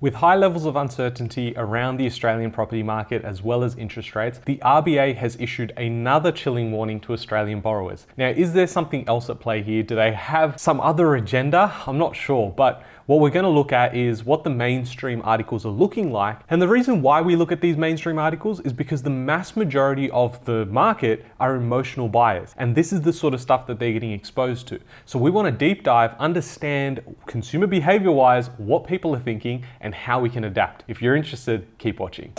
With high levels of uncertainty around the Australian property market as well as interest rates, the RBA has issued another chilling warning to Australian borrowers. Now, is there something else at play here? Do they have some other agenda? I'm not sure, but what we're going to look at is what the mainstream articles are looking like. And the reason why we look at these mainstream articles is because the mass majority of the market are emotional buyers. And this is the sort of stuff that they're getting exposed to. So we want to deep dive, understand consumer behavior wise what people are thinking and how we can adapt. If you're interested, keep watching.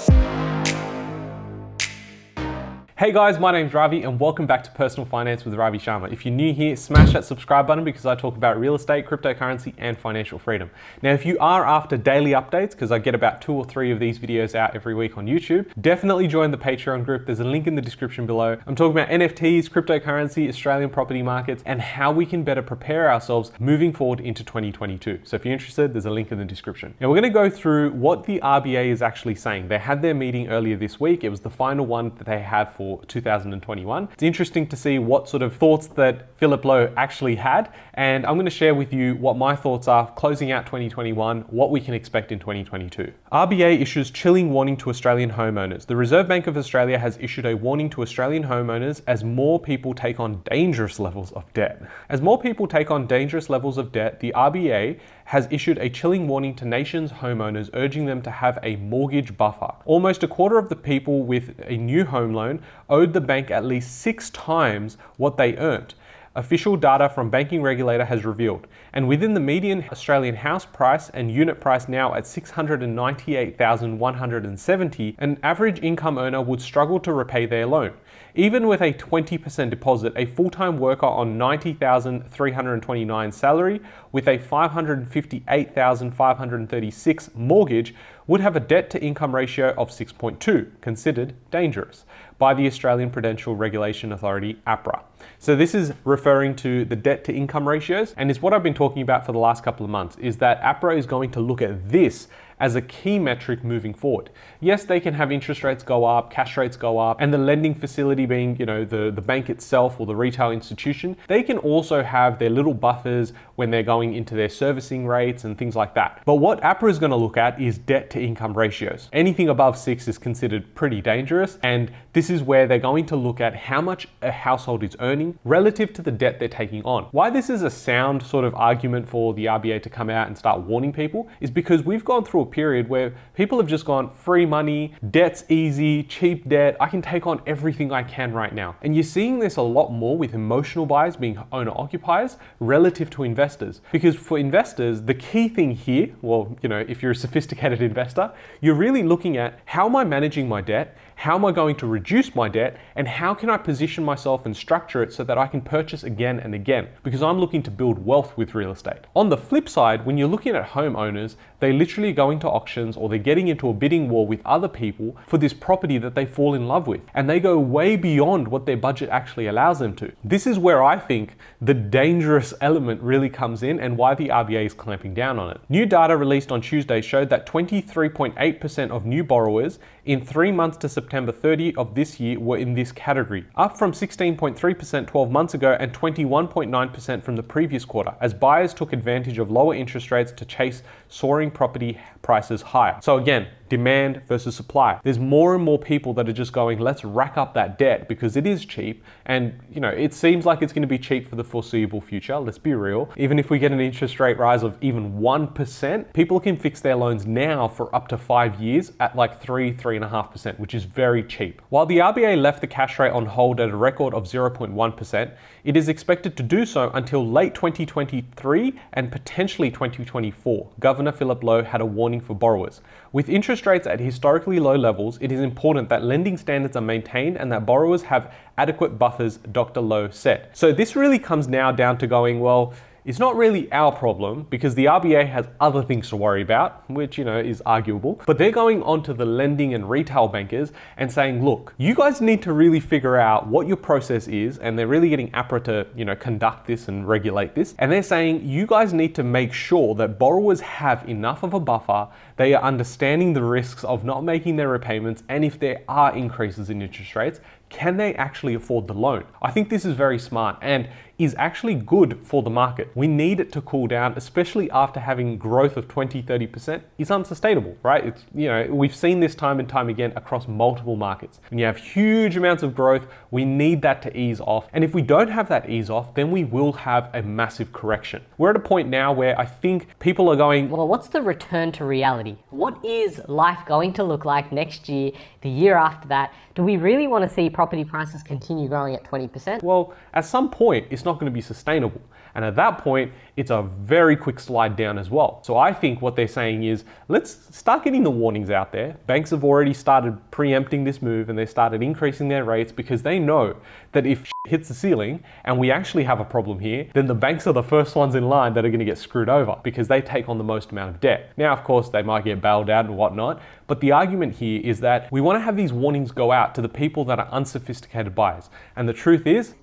Hey guys, my name's Ravi and welcome back to Personal Finance with Ravi Sharma. If you're new here, smash that subscribe button because I talk about real estate, cryptocurrency, and financial freedom. Now, if you are after daily updates, because I get about two or three of these videos out every week on YouTube, definitely join the Patreon group. There's a link in the description below. I'm talking about NFTs, cryptocurrency, Australian property markets, and how we can better prepare ourselves moving forward into 2022. So if you're interested, there's a link in the description. Now, we're going to go through what the RBA is actually saying. They had their meeting earlier this week. It was the final one that they had for 2021. It's interesting to see what sort of thoughts that Philip Lowe actually had, and I'm going to share with you what my thoughts are closing out 2021, what we can expect in 2022. RBA issues chilling warning to Australian homeowners. The Reserve Bank of Australia has issued a warning to Australian homeowners as more people take on dangerous levels of debt. As more people take on dangerous levels of debt, the RBA has issued a chilling warning to nation's homeowners, urging them to have a mortgage buffer. Almost a quarter of the people with a new home loan owed the bank at least six times what they earned official data from banking regulator has revealed. And within the median Australian house price and unit price now at 698,170, an average income earner would struggle to repay their loan. Even with a 20% deposit, a full-time worker on 90,329 salary with a 558,536 mortgage would have a debt to income ratio of 6.2, considered dangerous by the Australian Prudential Regulation Authority, APRA. So this is referring to the debt to income ratios and it's what I've been talking about for the last couple of months is that APRA is going to look at this as a key metric moving forward. Yes, they can have interest rates go up, cash rates go up, and the lending facility being, you know, the, the bank itself or the retail institution, they can also have their little buffers when they're going into their servicing rates and things like that. But what APRA is going to look at is debt to income ratios. Anything above six is considered pretty dangerous, and this is where they're going to look at how much a household is earning relative to the debt they're taking on. Why this is a sound sort of argument for the RBA to come out and start warning people is because we've gone through a period where people have just gone free money, debt's easy, cheap debt, I can take on everything I can right now. And you're seeing this a lot more with emotional buyers being owner occupiers relative to investors. Because for investors, the key thing here, well, you know, if you're a sophisticated investor, you're really looking at how am I managing my debt? How am I going to reduce my debt? And how can I position myself and structure it so that I can purchase again and again? Because I'm looking to build wealth with real estate. On the flip side, when you're looking at homeowners, they literally going to auctions or they're getting into a bidding war with other people for this property that they fall in love with. And they go way beyond what their budget actually allows them to. This is where I think the dangerous element really comes in and why the RBA is clamping down on it. New data released on Tuesday showed that 23.8% of new borrowers in three months to September 30 of this year were in this category, up from 16.3% 12 months ago and 21.9% from the previous quarter, as buyers took advantage of lower interest rates to chase soaring property prices higher. So again, demand versus supply. There's more and more people that are just going, let's rack up that debt because it is cheap. And, you know, it seems like it's going to be cheap for the foreseeable future. Let's be real. Even if we get an interest rate rise of even 1%, people can fix their loans now for up to five years at like three, three and a half percent, which is very cheap. While the RBA left the cash rate on hold at a record of 0.1%, it is expected to do so until late 2023 and potentially 2024. Governor Philip Lowe had a warning for borrowers. With interest rates at historically low levels, it is important that lending standards are maintained and that borrowers have adequate buffers, Dr. Lowe said. So this really comes now down to going, well, it's not really our problem because the RBA has other things to worry about, which, you know, is arguable. But they're going on to the lending and retail bankers and saying, look, you guys need to really figure out what your process is. And they're really getting APRA to, you know, conduct this and regulate this. And they're saying, you guys need to make sure that borrowers have enough of a buffer. They are understanding the risks of not making their repayments. And if there are increases in interest rates, can they actually afford the loan? I think this is very smart and is actually good for the market. We need it to cool down, especially after having growth of 20, 30% is unsustainable, right? It's, you know, we've seen this time and time again across multiple markets. When you have huge amounts of growth, we need that to ease off. And if we don't have that ease off, then we will have a massive correction. We're at a point now where I think people are going, Well, what's the return to reality? What is life going to look like next year, the year after that? Do we really want to see property prices continue growing at 20%? well, at some point, it's not going to be sustainable. And at that point, it's a very quick slide down as well. So I think what they're saying is let's start getting the warnings out there. Banks have already started preempting this move and they started increasing their rates because they know that if hits the ceiling and we actually have a problem here, then the banks are the first ones in line that are going to get screwed over because they take on the most amount of debt. Now, of course, they might get bailed out and whatnot, but the argument here is that we want to have these warnings go out to the people that are unsophisticated buyers. And the truth is,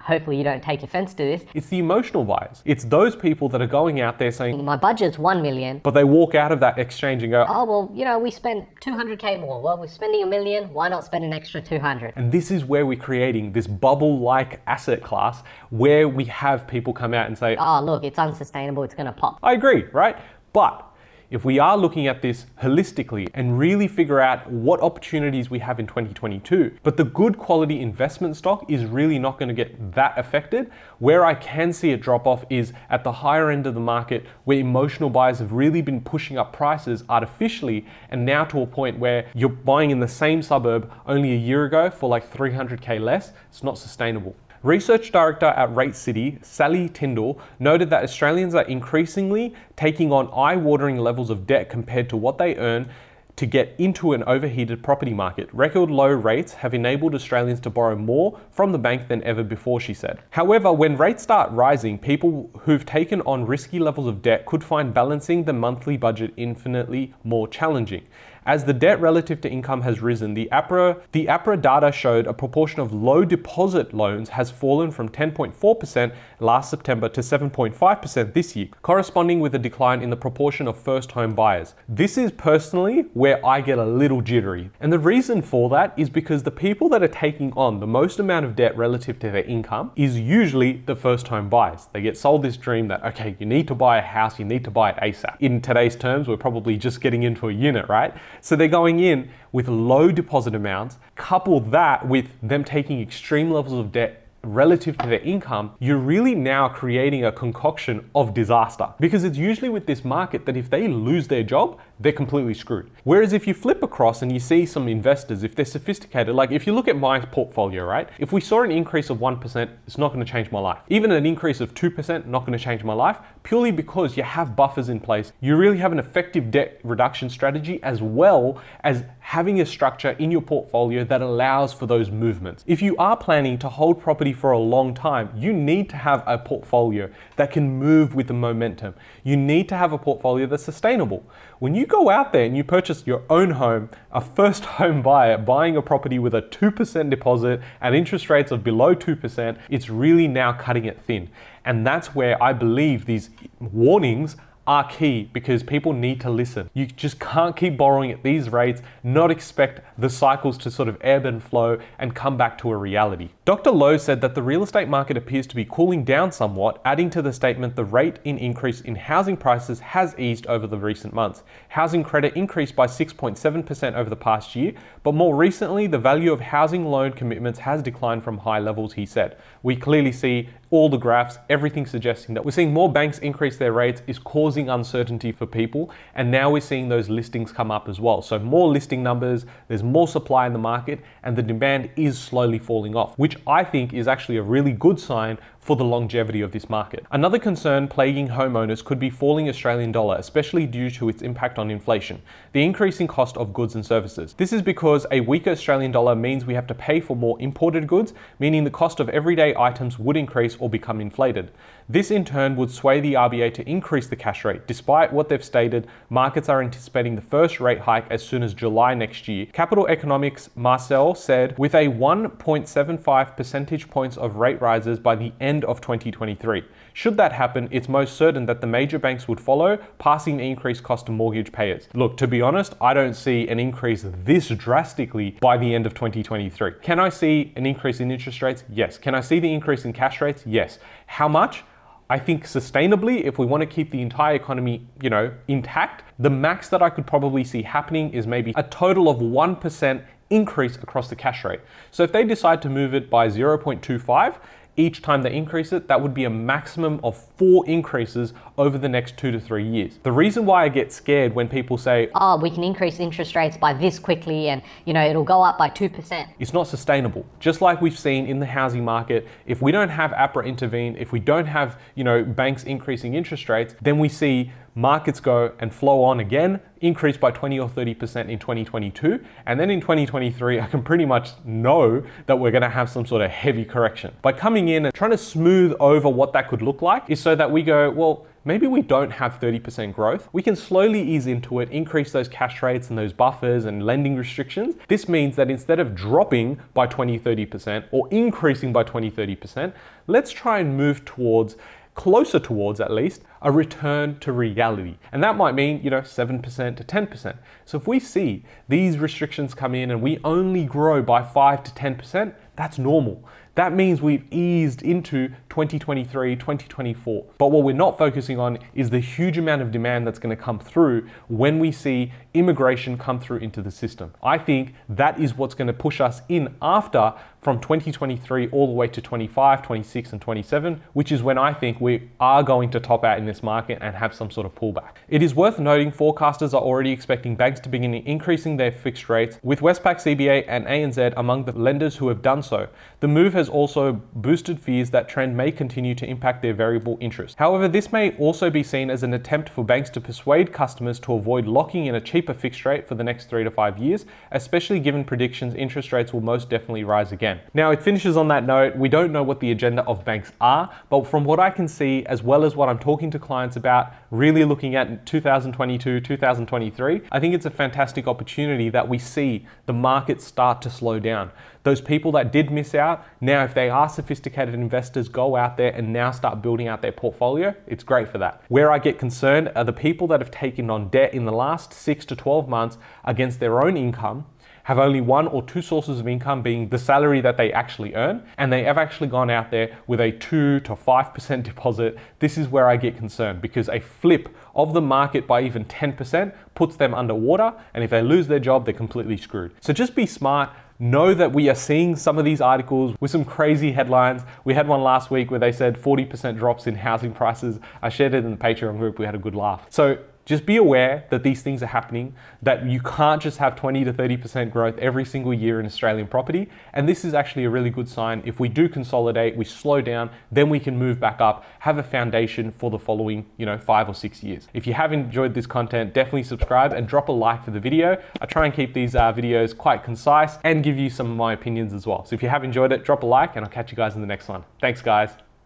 Hopefully, you don't take offense to this. it's the emotional buyers. It's those people that are going out there saying, My budget's 1 million. but they walk out of that exchange and go, Oh, well, you know, we spent 200k more. Well, we're spending a million. Why not spend an extra 200? And this is where we're creating this bubble like asset class where we have people come out and say, Oh, look, it's unsustainable. It's going to pop. I agree, right? But if we are looking at this holistically and really figure out what opportunities we have in 2022, but the good quality investment stock is really not going to get that affected, where I can see a drop off is at the higher end of the market where emotional buyers have really been pushing up prices artificially and now to a point where you're buying in the same suburb only a year ago for like 300k less. It's not sustainable. Research director at Rate City, Sally Tindall, noted that Australians are increasingly taking on eye watering levels of debt compared to what they earn to get into an overheated property market. Record low rates have enabled Australians to borrow more from the bank than ever before, she said. However, when rates start rising, people who've taken on risky levels of debt could find balancing the monthly budget infinitely more challenging. As the debt relative to income has risen, the APRA, the APRA data showed a proportion of low deposit loans has fallen from 10.4% last September to 7.5% this year, corresponding with a decline in the proportion of first home buyers. This is personally where I get a little jittery. And the reason for that is because the people that are taking on the most amount of debt relative to their income is usually the first home buyers. They get sold this dream that, okay, you need to buy a house, you need to buy it ASAP. In today's terms, we're probably just getting into a unit, right? So they're going in with low deposit amounts, couple that with them taking extreme levels of debt relative to their income, you're really now creating a concoction of disaster. Because it's usually with this market that if they lose their job, they're completely screwed. Whereas if you flip across and you see some investors, if they're sophisticated, like if you look at my portfolio, right? If we saw an increase of 1%, it's not going to change my life. Even an increase of 2%, not going to change my life, purely because you have buffers in place. You really have an effective debt reduction strategy as well as having a structure in your portfolio that allows for those movements. If you are planning to hold property for a long time, you need to have a portfolio that can move with the momentum. You need to have a portfolio that's sustainable. When you go out there and you purchase your own home, a first home buyer buying a property with a 2% deposit and interest rates of below 2%, it's really now cutting it thin. And that's where I believe these warnings are key because people need to listen. You just can't keep borrowing at these rates, not expect the cycles to sort of ebb and flow and come back to a reality. Dr. Lowe said that the real estate market appears to be cooling down somewhat, adding to the statement the rate in increase in housing prices has eased over the recent months. Housing credit increased by 6.7% over the past year, but more recently, the value of housing loan commitments has declined from high levels, he said. We clearly see all the graphs, everything suggesting that we're seeing more banks increase their rates is causing uncertainty for people. And now we're seeing those listings come up as well. So more listing numbers, there's more supply in the market, and the demand is slowly falling off, which I think is actually a really good sign for the longevity of this market. Another concern plaguing homeowners could be falling Australian dollar, especially due to its impact on inflation, the increasing cost of goods and services. This is because a weaker Australian dollar means we have to pay for more imported goods, meaning the cost of everyday items would increase or become inflated. This in turn would sway the RBA to increase the cash rate. Despite what they've stated, markets are anticipating the first rate hike as soon as July next year. Capital Economics Marcel said with a 1.75 percentage points of rate rises by the end end of 2023. Should that happen, it's most certain that the major banks would follow, passing the increased cost to mortgage payers. Look, to be honest, I don't see an increase this drastically by the end of 2023. Can I see an increase in interest rates? Yes. Can I see the increase in cash rates? Yes. How much? I think sustainably, if we want to keep the entire economy, you know, intact, the max that I could probably see happening is maybe a total of 1% increase across the cash rate. So if they decide to move it by 0.25, each time they increase it, that would be a maximum of four increases over the next two to three years. The reason why I get scared when people say, oh, we can increase interest rates by this quickly and, you know, it'll go up by 2%. It's not sustainable. Just like we've seen in the housing market, if we don't have APRA intervene, if we don't have, you know, banks increasing interest rates, then we see markets go and flow on again, increase by 20 or 30% in 2022. And then in 2023, I can pretty much know that we're to have some sort of heavy correction. By coming in and trying to smooth over what that could look like is so that we go, well, maybe we don't have 30% growth. We can slowly ease into it, increase those cash rates and those buffers and lending restrictions. This means that instead of dropping by 20, 30% or increasing by 20, 30%, let's try and move towards closer towards at least a return to reality. And that might mean, you know, 7% to 10%. So if we see these restrictions come in and we only grow by 5 to 10%, that's normal. That means we've eased into 2023, 2024. But what we're not focusing on is the huge amount of demand that's going to come through when we see immigration come through into the system. I think that is what's going to push us in after from 2023 all the way to 25, 26, and 27, which is when I think we are going to top out in this market and have some sort of pullback. It is worth noting forecasters are already expecting banks to begin increasing their fixed rates, with Westpac, CBA, and ANZ among the lenders who have done so. The move has also boosted fears that trend may continue to impact their variable interest. However, this may also be seen as an attempt for banks to persuade customers to avoid locking in a cheaper fixed rate for the next three to five years, especially given predictions interest rates will most definitely rise again. Now, it finishes on that note. We don't know what the agenda of banks are, but from what I can see, as well as what I'm talking to clients about, really looking at 2022, 2023, I think it's a fantastic opportunity that we see the market start to slow down. Those people that did miss out, now if they are sophisticated investors, go out there and now start building out their portfolio. It's great for that. Where I get concerned are the people that have taken on debt in the last six to 12 months against their own income have only one or two sources of income being the salary that they actually earn, and they have actually gone out there with a 2 to 5% deposit, this is where I get concerned because a flip of the market by even 10% puts them underwater, and if they lose their job, they're completely screwed. So just be smart. Know that we are seeing some of these articles with some crazy headlines. We had one last week where they said 40% drops in housing prices. I shared it in the Patreon group. We had a good laugh. So just be aware that these things are happening, that you can't just have 20 to 30% growth every single year in Australian property. And this is actually a really good sign. If we do consolidate, we slow down, then we can move back up, have a foundation for the following, you know, five or six years. If you have enjoyed this content, definitely subscribe and drop a like for the video. I try and keep these uh, videos quite concise and give you some of my opinions as well. So if you have enjoyed it, drop a like and I'll catch you guys in the next one. Thanks guys.